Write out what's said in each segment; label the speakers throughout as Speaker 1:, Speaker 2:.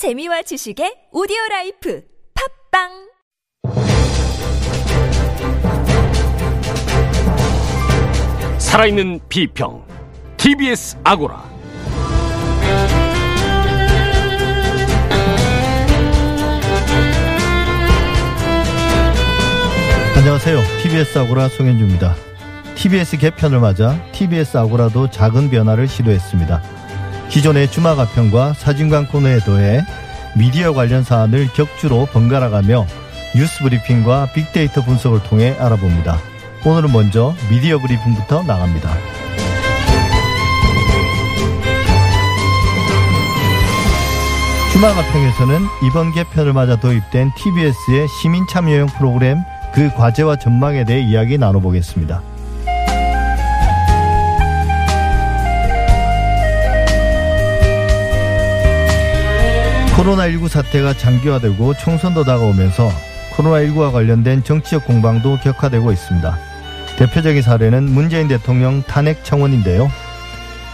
Speaker 1: 재미와 지식의 오디오 라이프 팟빵
Speaker 2: 살아있는 비평 TBS 아고라
Speaker 3: 안녕하세요. TBS 아고라 송현주입니다. TBS 개편을 맞아 TBS 아고라도 작은 변화를 시도했습니다. 기존의 주마가편과 사진관 코너에 더해 미디어 관련 사안을 격주로 번갈아가며 뉴스 브리핑과 빅데이터 분석을 통해 알아봅니다. 오늘은 먼저 미디어 브리핑부터 나갑니다. 주마가평에서는 이번 개편을 맞아 도입된 TBS의 시민 참여형 프로그램 그 과제와 전망에 대해 이야기 나눠보겠습니다. 코로나19 사태가 장기화되고 총선도 다가오면서 코로나19와 관련된 정치적 공방도 격화되고 있습니다. 대표적인 사례는 문재인 대통령 탄핵 청원인데요.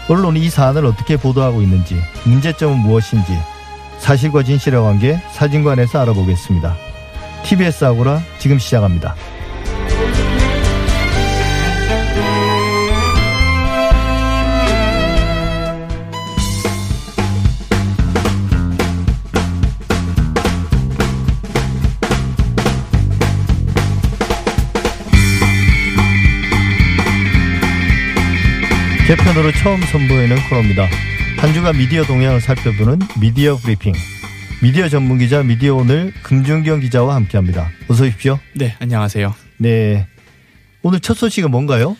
Speaker 3: 언론이 이 사안을 어떻게 보도하고 있는지, 문제점은 무엇인지, 사실과 진실의 관계 사진관에서 알아보겠습니다. TBS 아고라 지금 시작합니다. 개편으로 처음 선보이는 코너입니다. 한 주간 미디어 동향을 살펴보는 미디어 브리핑. 미디어 전문 기자 미디어 오늘 금준경 기자와 함께합니다. 어서 오십시오.
Speaker 4: 네, 안녕하세요.
Speaker 3: 네. 오늘 첫 소식은 뭔가요?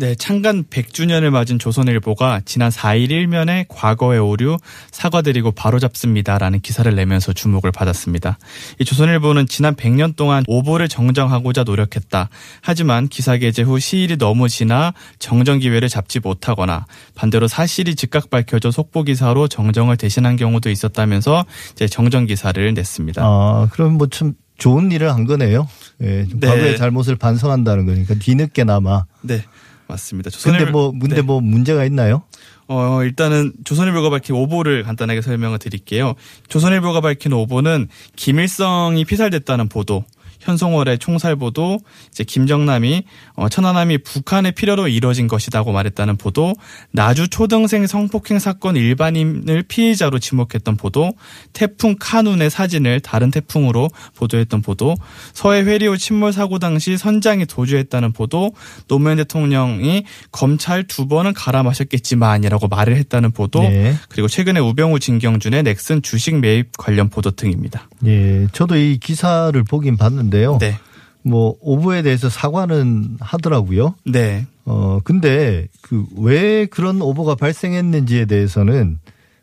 Speaker 4: 네, 창간 100주년을 맞은 조선일보가 지난 4일 일면에 과거의 오류 사과드리고 바로잡습니다라는 기사를 내면서 주목을 받았습니다. 이 조선일보는 지난 100년 동안 오보를 정정하고자 노력했다. 하지만 기사 게재 후 시일이 너무 지나 정정 기회를 잡지 못하거나 반대로 사실이 즉각 밝혀져 속보 기사로 정정을 대신한 경우도 있었다면서 이제 정정 기사를 냈습니다.
Speaker 3: 아, 그럼 뭐 참 좋은 일을 한 거네요. 예, 네. 과거의 잘못을 반성한다는 거니까 뒤늦게나마.
Speaker 4: 네. 맞습니다.
Speaker 3: 조선일보 근데 뭐 근데 네. 뭐 문제가 있나요?
Speaker 4: 어, 일단은 조선일보가 밝힌 오보를 간단하게 설명을 드릴게요. 조선일보가 밝힌 오보는 김일성이 피살됐다는 보도, 현송월의 총살보도 이제 김정남이 어, 천안함이 북한의 필요로 이뤄진 것이라고 말했다는 보도, 나주 초등생 성폭행 사건 일반인을 피해자로 지목했던 보도, 태풍 카눈의 사진을 다른 태풍으로 보도했던 보도, 서해 회리호 침몰 사고 당시 선장이 도주했다는 보도, 노무현 대통령이 검찰 두 번은 갈아 마셨겠지만이라고 말을 했다는 보도, 네. 그리고 최근에 우병우 진경준의 넥슨 주식 매입 관련 보도 등입니다.
Speaker 3: 예, 저도 이 기사를 보긴 봤는데 요. 네. 뭐 오보에 대해서 사과는 하더라고요.
Speaker 4: 네.
Speaker 3: 어 근데 그 왜 그런 오보가 발생했는지에 대해서는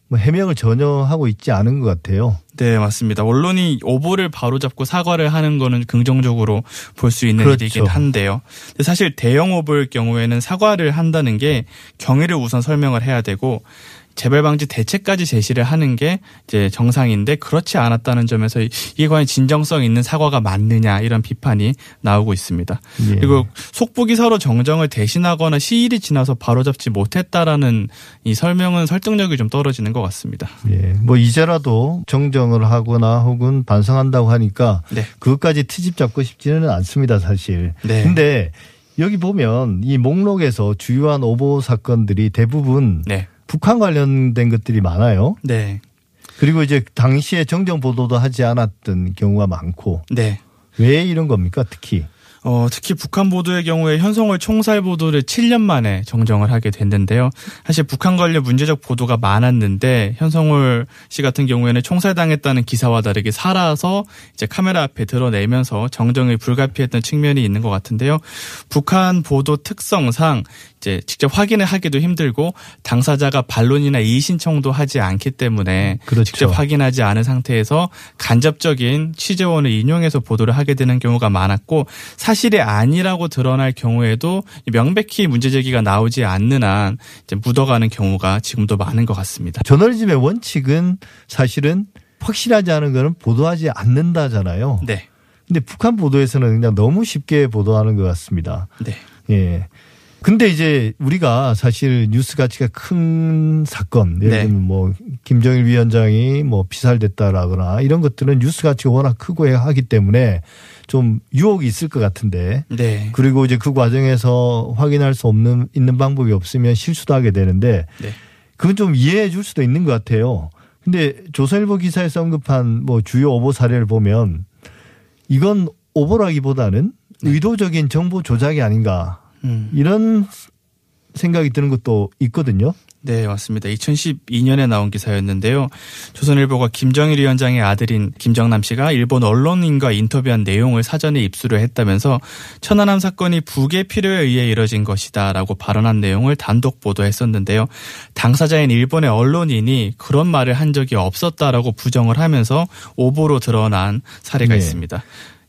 Speaker 3: 뭐 해명을 전혀 하고 있지 않은 것 같아요.
Speaker 4: 네, 맞습니다. 언론이 오보를 바로잡고 사과를 하는 거는 긍정적으로 볼 수 있는 그렇죠. 일이긴 한데요. 근데 사실 대형 오보일 경우에는 사과를 한다는 게 경위를 우선 설명을 해야 되고 재발 방지 대책까지 제시를 하는 게 이제 정상인데 그렇지 않았다는 점에서 이게 과연 진정성 있는 사과가 맞느냐 이런 비판이 나오고 있습니다. 예. 그리고 속보 기사로 정정을 대신하거나 시일이 지나서 바로잡지 못했다라는 이 설명은 설득력이 좀 떨어지는 것 같습니다.
Speaker 3: 예. 뭐 이제라도 정정을 하거나 혹은 반성한다고 하니까 네. 그것까지 트집 잡고 싶지는 않습니다, 사실. 네. 근데 여기 보면 이 목록에서 주요한 오보 사건들이 대부분 네. 북한 관련된 것들이 많아요.
Speaker 4: 네.
Speaker 3: 그리고 이제 당시에 정정 보도도 하지 않았던 경우가 많고.
Speaker 4: 네.
Speaker 3: 왜 이런 겁니까, 특히?
Speaker 4: 어, 특히 북한 보도의 경우에 현성월 총살 보도를 7년 만에 정정을 하게 됐는데요. 사실 북한 관련 문제적 보도가 많았는데 현성월 씨 같은 경우에는 총살당했다는 기사와 다르게 살아서 이제 카메라 앞에 드러내면서 정정이 불가피했던 측면이 있는 것 같은데요. 북한 보도 특성상 이제 직접 확인을 하기도 힘들고 당사자가 반론이나 이의 신청도 하지 않기 때문에 그렇죠. 직접 확인하지 않은 상태에서 간접적인 취재원을 인용해서 보도를 하게 되는 경우가 많았고 사실이 아니라고 드러날 경우에도 명백히 문제 제기가 나오지 않는 한 이제 묻어가는 경우가 지금도 많은 것 같습니다.
Speaker 3: 저널리즘의 원칙은 사실은 확실하지 않은 거는 보도하지 않는다잖아요.
Speaker 4: 네.
Speaker 3: 근데 북한 보도에서는 그냥 너무 쉽게 보도하는 것 같습니다.
Speaker 4: 네.
Speaker 3: 예. 근데 이제 우리가 사실 뉴스 가치가 큰 사건, 예를
Speaker 4: 네.
Speaker 3: 들면 뭐 김정일 위원장이 뭐 피살됐다라거나 이런 것들은 뉴스 가치가 워낙 크고 하기 때문에 좀 유혹이 있을 것 같은데
Speaker 4: 네.
Speaker 3: 그리고 이제 그 과정에서 확인할 수 없는 있는 방법이 없으면 실수도 하게 되는데
Speaker 4: 네.
Speaker 3: 그건 좀 이해해 줄 수도 있는 것 같아요. 근데 조선일보 기사에서 언급한 뭐 주요 오보 사례를 보면 이건 오보라기보다는 의도적인 정보 조작이 아닌가
Speaker 4: 음.
Speaker 3: 이런 생각이 드는 것도 있거든요.
Speaker 4: 네, 맞습니다. 2012년에 나온 기사였는데요. 조선일보가 김정일 위원장의 아들인 김정남 씨가 일본 언론인과 인터뷰한 내용을 사전에 입수를 했다면서 천안함 사건이 북의 필요에 의해 이뤄진 것이다라고 발언한 내용을 단독 보도했었는데요. 당사자인 일본의 언론인이 그런 말을 한 적이 없었다라고 부정을 하면서 오보로 드러난 사례가
Speaker 3: 네.
Speaker 4: 있습니다.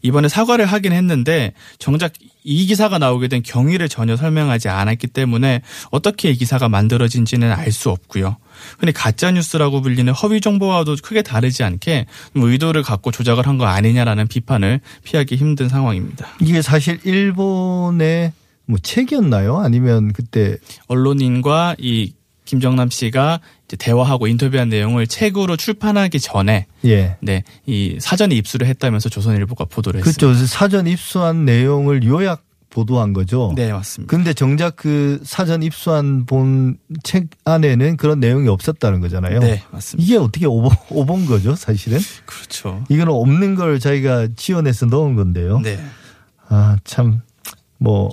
Speaker 4: 이번에 사과를 하긴 했는데 정작 이 기사가 나오게 된 경위를 전혀 설명하지 않았기 때문에 어떻게 이 기사가 만들어진지는 알 수 없고요. 흔히 가짜 뉴스라고 불리는 허위 정보와도 크게 다르지 않게 뭐 의도를 갖고 조작을 한 거 아니냐라는 비판을 피하기 힘든 상황입니다.
Speaker 3: 이게 사실 일본의 뭐 책이었나요? 아니면 그때
Speaker 4: 언론인과 이 김정남 씨가 대화하고 인터뷰한 내용을 책으로 출판하기 전에
Speaker 3: 예.
Speaker 4: 네, 이 사전에 입수를 했다면서 조선일보가 보도를 했습니다.
Speaker 3: 그렇죠. 사전 입수한 내용을 요약 보도한 거죠.
Speaker 4: 네, 맞습니다.
Speaker 3: 근데 정작 그 사전 입수한 본 책 안에는 그런 내용이 없었다는 거잖아요.
Speaker 4: 네, 맞습니다.
Speaker 3: 이게 어떻게 오보, 오본 거죠, 사실은?
Speaker 4: 그렇죠.
Speaker 3: 이거는 없는 걸 자기가 지원해서 넣은 건데요.
Speaker 4: 네.
Speaker 3: 아, 참, 뭐,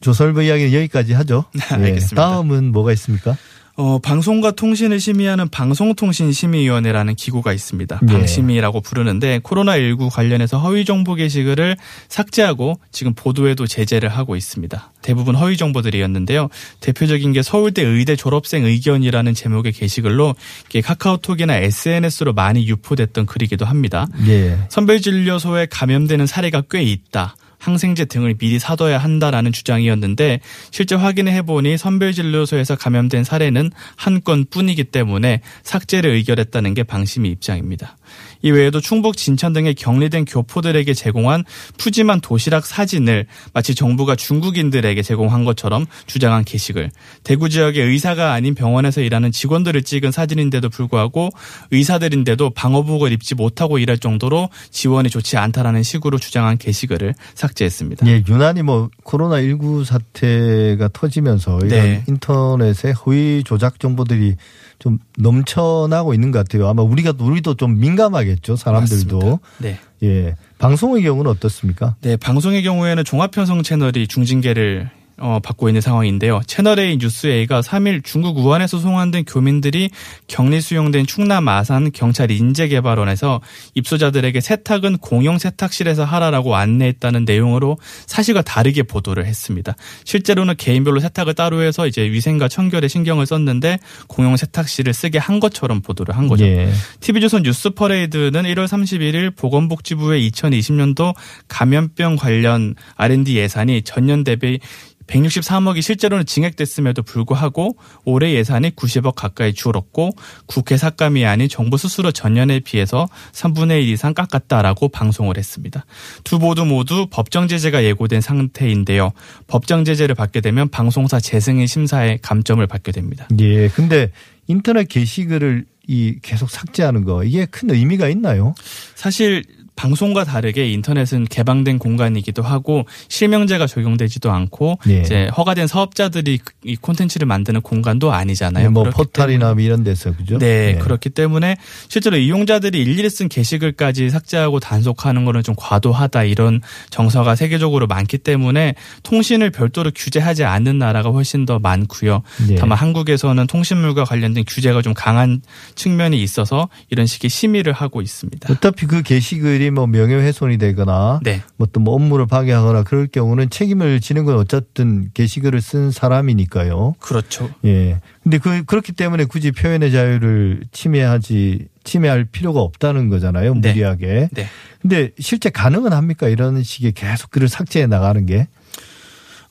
Speaker 3: 조설부 이야기는 여기까지 하죠. 예.
Speaker 4: 알겠습니다.
Speaker 3: 다음은 뭐가 있습니까?
Speaker 4: 어, 방송과 통신을 심의하는 방송통신심의위원회라는 기구가 있습니다.
Speaker 3: 네.
Speaker 4: 방심위라고 부르는데 코로나19 관련해서 허위 정보 게시글을 삭제하고 지금 보도에도 제재를 하고 있습니다. 대부분 허위 정보들이었는데요. 대표적인 게 서울대 의대 졸업생 의견이라는 제목의 게시글로 이게 카카오톡이나 SNS로 많이 유포됐던 글이기도 합니다.
Speaker 3: 예.
Speaker 4: 선별진료소에 감염되는 사례가 꽤 있다. 항생제 등을 미리 사둬야 한다라는 주장이었는데 실제 확인을 해보니 선별진료소에서 감염된 사례는 한 건뿐이기 때문에 삭제를 의결했다는 게 방심위 입장입니다. 이외에도 충북 진천 등의 격리된 교포들에게 제공한 푸짐한 도시락 사진을 마치 정부가 중국인들에게 제공한 것처럼 주장한 게시글, 대구 지역의 의사가 아닌 병원에서 일하는 직원들을 찍은 사진인데도 불구하고 의사들인데도 방호복을 입지 못하고 일할 정도로 지원이 좋지 않다라는 식으로 주장한 게시글을 삭제했습니다.
Speaker 3: 예, 유난히 뭐 코로나 19 사태가 터지면서 이런
Speaker 4: 네.
Speaker 3: 인터넷에 허위 조작 정보들이 좀 넘쳐나고 있는 것 같아요. 아마 우리가 우리도 좀 민감하겠죠, 사람들도.
Speaker 4: 맞습니다. 네.
Speaker 3: 예. 방송의 경우는 어떻습니까?
Speaker 4: 네, 방송의 경우에는 종합편성 채널이 중징계를 어, 받고 있는 상황인데요. 채널A 뉴스A가 3일 중국 우한에서 송환된 교민들이 격리 수용된 충남 아산 경찰 인재개발원에서 입소자들에게 세탁은 공용 세탁실에서 하라라고 안내했다는 내용으로 사실과 다르게 보도를 했습니다. 실제로는 개인별로 세탁을 따로 해서 이제 위생과 청결에 신경을 썼는데 공용 세탁실을 쓰게 한 것처럼 보도를 한 거죠.
Speaker 3: 예.
Speaker 4: TV조선 뉴스 퍼레이드는 1월 31일 보건복지부의 2020년도 감염병 관련 R&D 예산이 전년 대비 163억이 실제로는 증액됐음에도 불구하고 올해 예산이 90억 가까이 줄었고 국회 삭감이 아닌 정부 스스로 전년에 비해서 3분의 1 이상 깎았다라고 방송을 했습니다. 두 보도 모두 법정 제재가 예고된 상태인데요. 법정 제재를 받게 되면 방송사 재승인 심사에 감점을 받게 됩니다.
Speaker 3: 예. 근데 인터넷 게시글을 이 계속 삭제하는 거 이게 큰 의미가 있나요?
Speaker 4: 사실 방송과 다르게 인터넷은 개방된 공간이기도 하고 실명제가 적용되지도 않고
Speaker 3: 예.
Speaker 4: 이제 허가된 사업자들이 그- 이 콘텐츠를 만드는 공간도 아니잖아요.
Speaker 3: 뭐 포탈이나
Speaker 4: 때문에-
Speaker 3: 이런 데서 그죠?
Speaker 4: 네,
Speaker 3: 예.
Speaker 4: 그렇기 때문에 실제로 이용자들이 일일이 쓴 게시글까지 삭제하고 단속하는 거는 좀 과도하다 이런 정서가 세계적으로 많기 때문에 통신을 별도로 규제하지 않는 나라가 훨씬 더 많고요.
Speaker 3: 예.
Speaker 4: 다만 한국에서는 통신물과 관련된 규제가 좀 강한 측면이 있어서 이런 식의 심의를 하고 있습니다.
Speaker 3: 어차피 그 게시글이 뭐 명예훼손이 되거나
Speaker 4: 네.
Speaker 3: 뭐또뭐 업무를 방해하거나 그럴 경우는 책임을 지는 건 어쨌든 게시글을 쓴 사람이니까요.
Speaker 4: 그렇죠.
Speaker 3: 예. 근데 그 그렇기 때문에 굳이 표현의 자유를 침해하지 침해할 필요가 없다는 거잖아요.
Speaker 4: 네.
Speaker 3: 무리하게.
Speaker 4: 네.
Speaker 3: 근데 실제 가능은 합니까? 이런 식의 계속 글을 삭제해 나가는 게.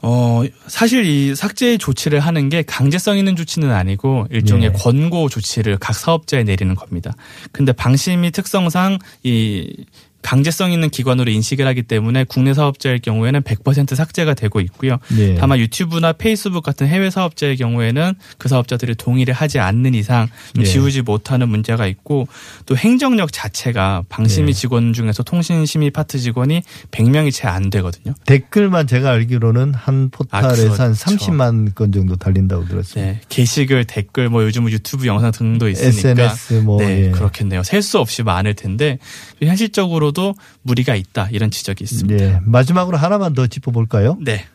Speaker 4: 어, 사실 이 삭제 조치를 하는 게 강제성 있는 조치는 아니고 일종의
Speaker 3: 네.
Speaker 4: 권고 조치를 각 사업자에 내리는 겁니다. 근데 방심이 특성상 이 강제성 있는 기관으로 인식을 하기 때문에 국내 사업자의 경우에는 100% 삭제가 되고 있고요.
Speaker 3: 예.
Speaker 4: 다만 유튜브나 페이스북 같은 해외 사업자의 경우에는 그 사업자들이 동의를 하지 않는 이상 좀
Speaker 3: 예.
Speaker 4: 지우지 못하는 문제가 있고 또 행정력 자체가 방심위
Speaker 3: 예.
Speaker 4: 직원 중에서 통신심의 파트 직원이 100명이 채 안 되거든요.
Speaker 3: 댓글만 제가 알기로는 한 포탈에서
Speaker 4: 아,
Speaker 3: 한
Speaker 4: 그렇죠.
Speaker 3: 30만 건 정도 달린다고 들었습니다.
Speaker 4: 네, 게시글, 댓글, 뭐 요즘은 유튜브 영상 등도 있으니까
Speaker 3: SNS 뭐
Speaker 4: 네,
Speaker 3: 예.
Speaker 4: 그렇겠네요. 셀 수 없이 많을 텐데 현실적으로 도 무리가 있다 이런 지적이 있습니다.
Speaker 3: 예. 마지막으로 하나만 더 짚어볼까요?
Speaker 4: 네.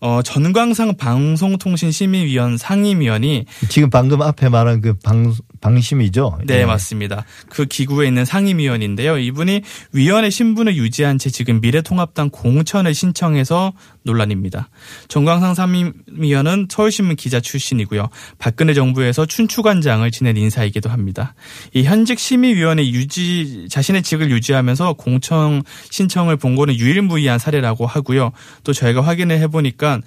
Speaker 4: 어, 전광상 방송통신심의위원 상임위원이
Speaker 3: 지금 방금 앞에 말한 그 방, 방심이죠?
Speaker 4: 네,
Speaker 3: 예.
Speaker 4: 맞습니다. 그 기구에 있는 상임위원인데요. 이분이 위원의 신분을 유지한 채 지금 미래통합당 공천을 신청해서 논란입니다. 정광상 상임위원은 서울신문 기자 출신이고요. 박근혜 정부에서 춘추관장을 지낸 인사이기도 합니다. 이 현직 심의위원회 유지 자신의 직을 유지하면서 공천 신청을 본 거는 유일무이한 사례라고 하고요. 또 저희가 확인을 해보니까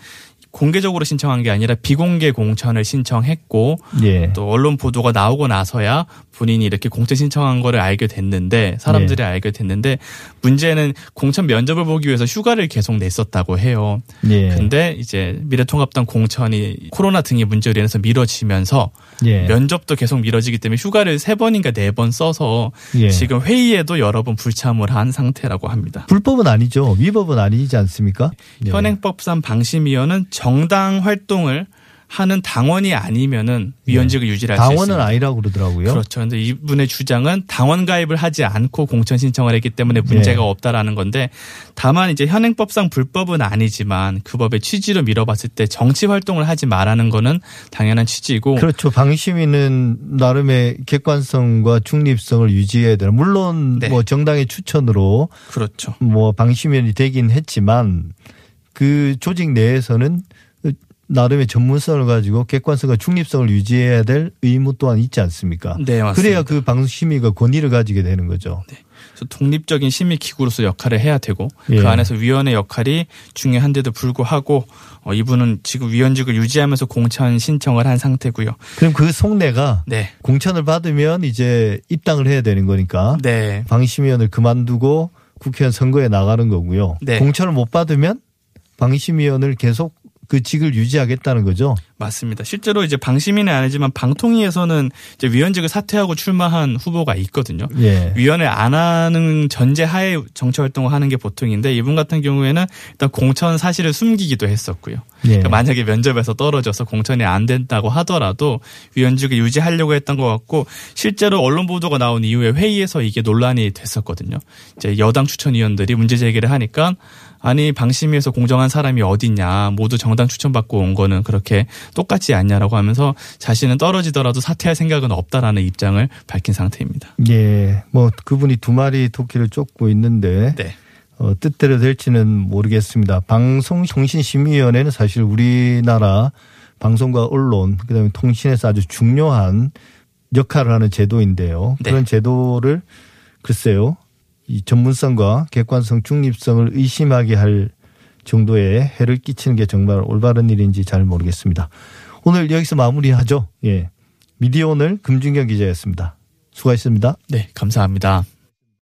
Speaker 4: 공개적으로 신청한 게 아니라 비공개 공천을 신청했고
Speaker 3: 예.
Speaker 4: 또 언론 보도가 나오고 나서야 본인이 이렇게 공천 신청한 거를 알게 됐는데 사람들이
Speaker 3: 네.
Speaker 4: 알게 됐는데 문제는 공천 면접을 보기 위해서 휴가를 계속 냈었다고 해요.
Speaker 3: 예.
Speaker 4: 근데 이제 미래통합당 공천이 코로나 등의 문제로 인해서 미뤄지면서
Speaker 3: 예.
Speaker 4: 면접도 계속 미뤄지기 때문에 휴가를 세 번인가 네 번 써서
Speaker 3: 예.
Speaker 4: 지금 회의에도 여러 번 불참을 한 상태라고 합니다.
Speaker 3: 불법은 아니죠. 위법은 아니지 않습니까? 예.
Speaker 4: 현행법상 방심위원은 정당 활동을 하는 당원이 아니면은 위원직을 유지할 수 있습니다.
Speaker 3: 네. 당원은 아니라고 그러더라고요.
Speaker 4: 그렇죠. 근데 이분의 주장은 당원 가입을 하지 않고 공천 신청을 했기 때문에 문제가
Speaker 3: 네.
Speaker 4: 없다라는 건데 다만 이제 현행법상 불법은 아니지만 그 법의 취지로 밀어봤을 때 정치 활동을 하지 말라는 거는 당연한 취지고
Speaker 3: 그렇죠. 방심위는 나름의 객관성과 중립성을 유지해야 되는 물론
Speaker 4: 네.
Speaker 3: 뭐 정당의 추천으로
Speaker 4: 그렇죠.
Speaker 3: 뭐 방심위원이 되긴 했지만 그 조직 내에서는 나름의 전문성을 가지고 객관성과 중립성을 유지해야 될 의무 또한 있지 않습니까?
Speaker 4: 네, 맞습니다.
Speaker 3: 그래야 그 방심위가 권위를 가지게 되는 거죠.
Speaker 4: 그래서 독립적인 심의 기구로서 역할을 해야 되고
Speaker 3: 예.
Speaker 4: 그 안에서 위원회 역할이 중요한데도 불구하고 어, 이분은 지금 위원직을 유지하면서 공천 신청을 한 상태고요.
Speaker 3: 그럼 그 속내가
Speaker 4: 네,
Speaker 3: 공천을 받으면 이제 입당을 해야 되는 거니까
Speaker 4: 네,
Speaker 3: 방심위원을 그만두고 국회의원 선거에 나가는 거고요.
Speaker 4: 네.
Speaker 3: 공천을 못 받으면 방심위원을 계속 그 직을 유지하겠다는 거죠.
Speaker 4: 맞습니다. 실제로 이제 방심위는 아니지만 방통위에서는 이제 위원직을 사퇴하고 출마한 후보가 있거든요.
Speaker 3: 예.
Speaker 4: 위원회 안 하는 전제 하에 정치 활동을 하는 게 보통인데 이분 같은 경우에는 일단 공천 사실을 숨기기도 했었고요.
Speaker 3: 예.
Speaker 4: 그러니까 만약에 면접에서 떨어져서 공천이 안 된다고 하더라도 위원직을 유지하려고 했던 것 같고 실제로 언론 보도가 나온 이후에 회의에서 이게 논란이 됐었거든요. 이제 여당 추천위원들이 문제 제기를 하니까 아니 방심위에서 공정한 사람이 어딨냐 모두 정당 추천받고 온 거는 그렇게 똑같지 않냐라고 하면서 자신은 떨어지더라도 사퇴할 생각은 없다라는 입장을 밝힌 상태입니다.
Speaker 3: 예. 뭐 그분이 두 마리 토끼를 쫓고 있는데
Speaker 4: 네.
Speaker 3: 어, 뜻대로 될지는 모르겠습니다. 방송통신심의위원회는 사실 우리나라 방송과 언론 그다음에 통신에서 아주 중요한 역할을 하는 제도인데요.
Speaker 4: 네.
Speaker 3: 그런 제도를 글쎄요. 이 전문성과 객관성, 중립성을 의심하게 할 정도의 해를 끼치는 게 정말 올바른 일인지 잘 모르겠습니다. 오늘 여기서 마무리하죠. 예. 미디어 오늘 금준경 기자였습니다. 수고하셨습니다.
Speaker 4: 네, 감사합니다.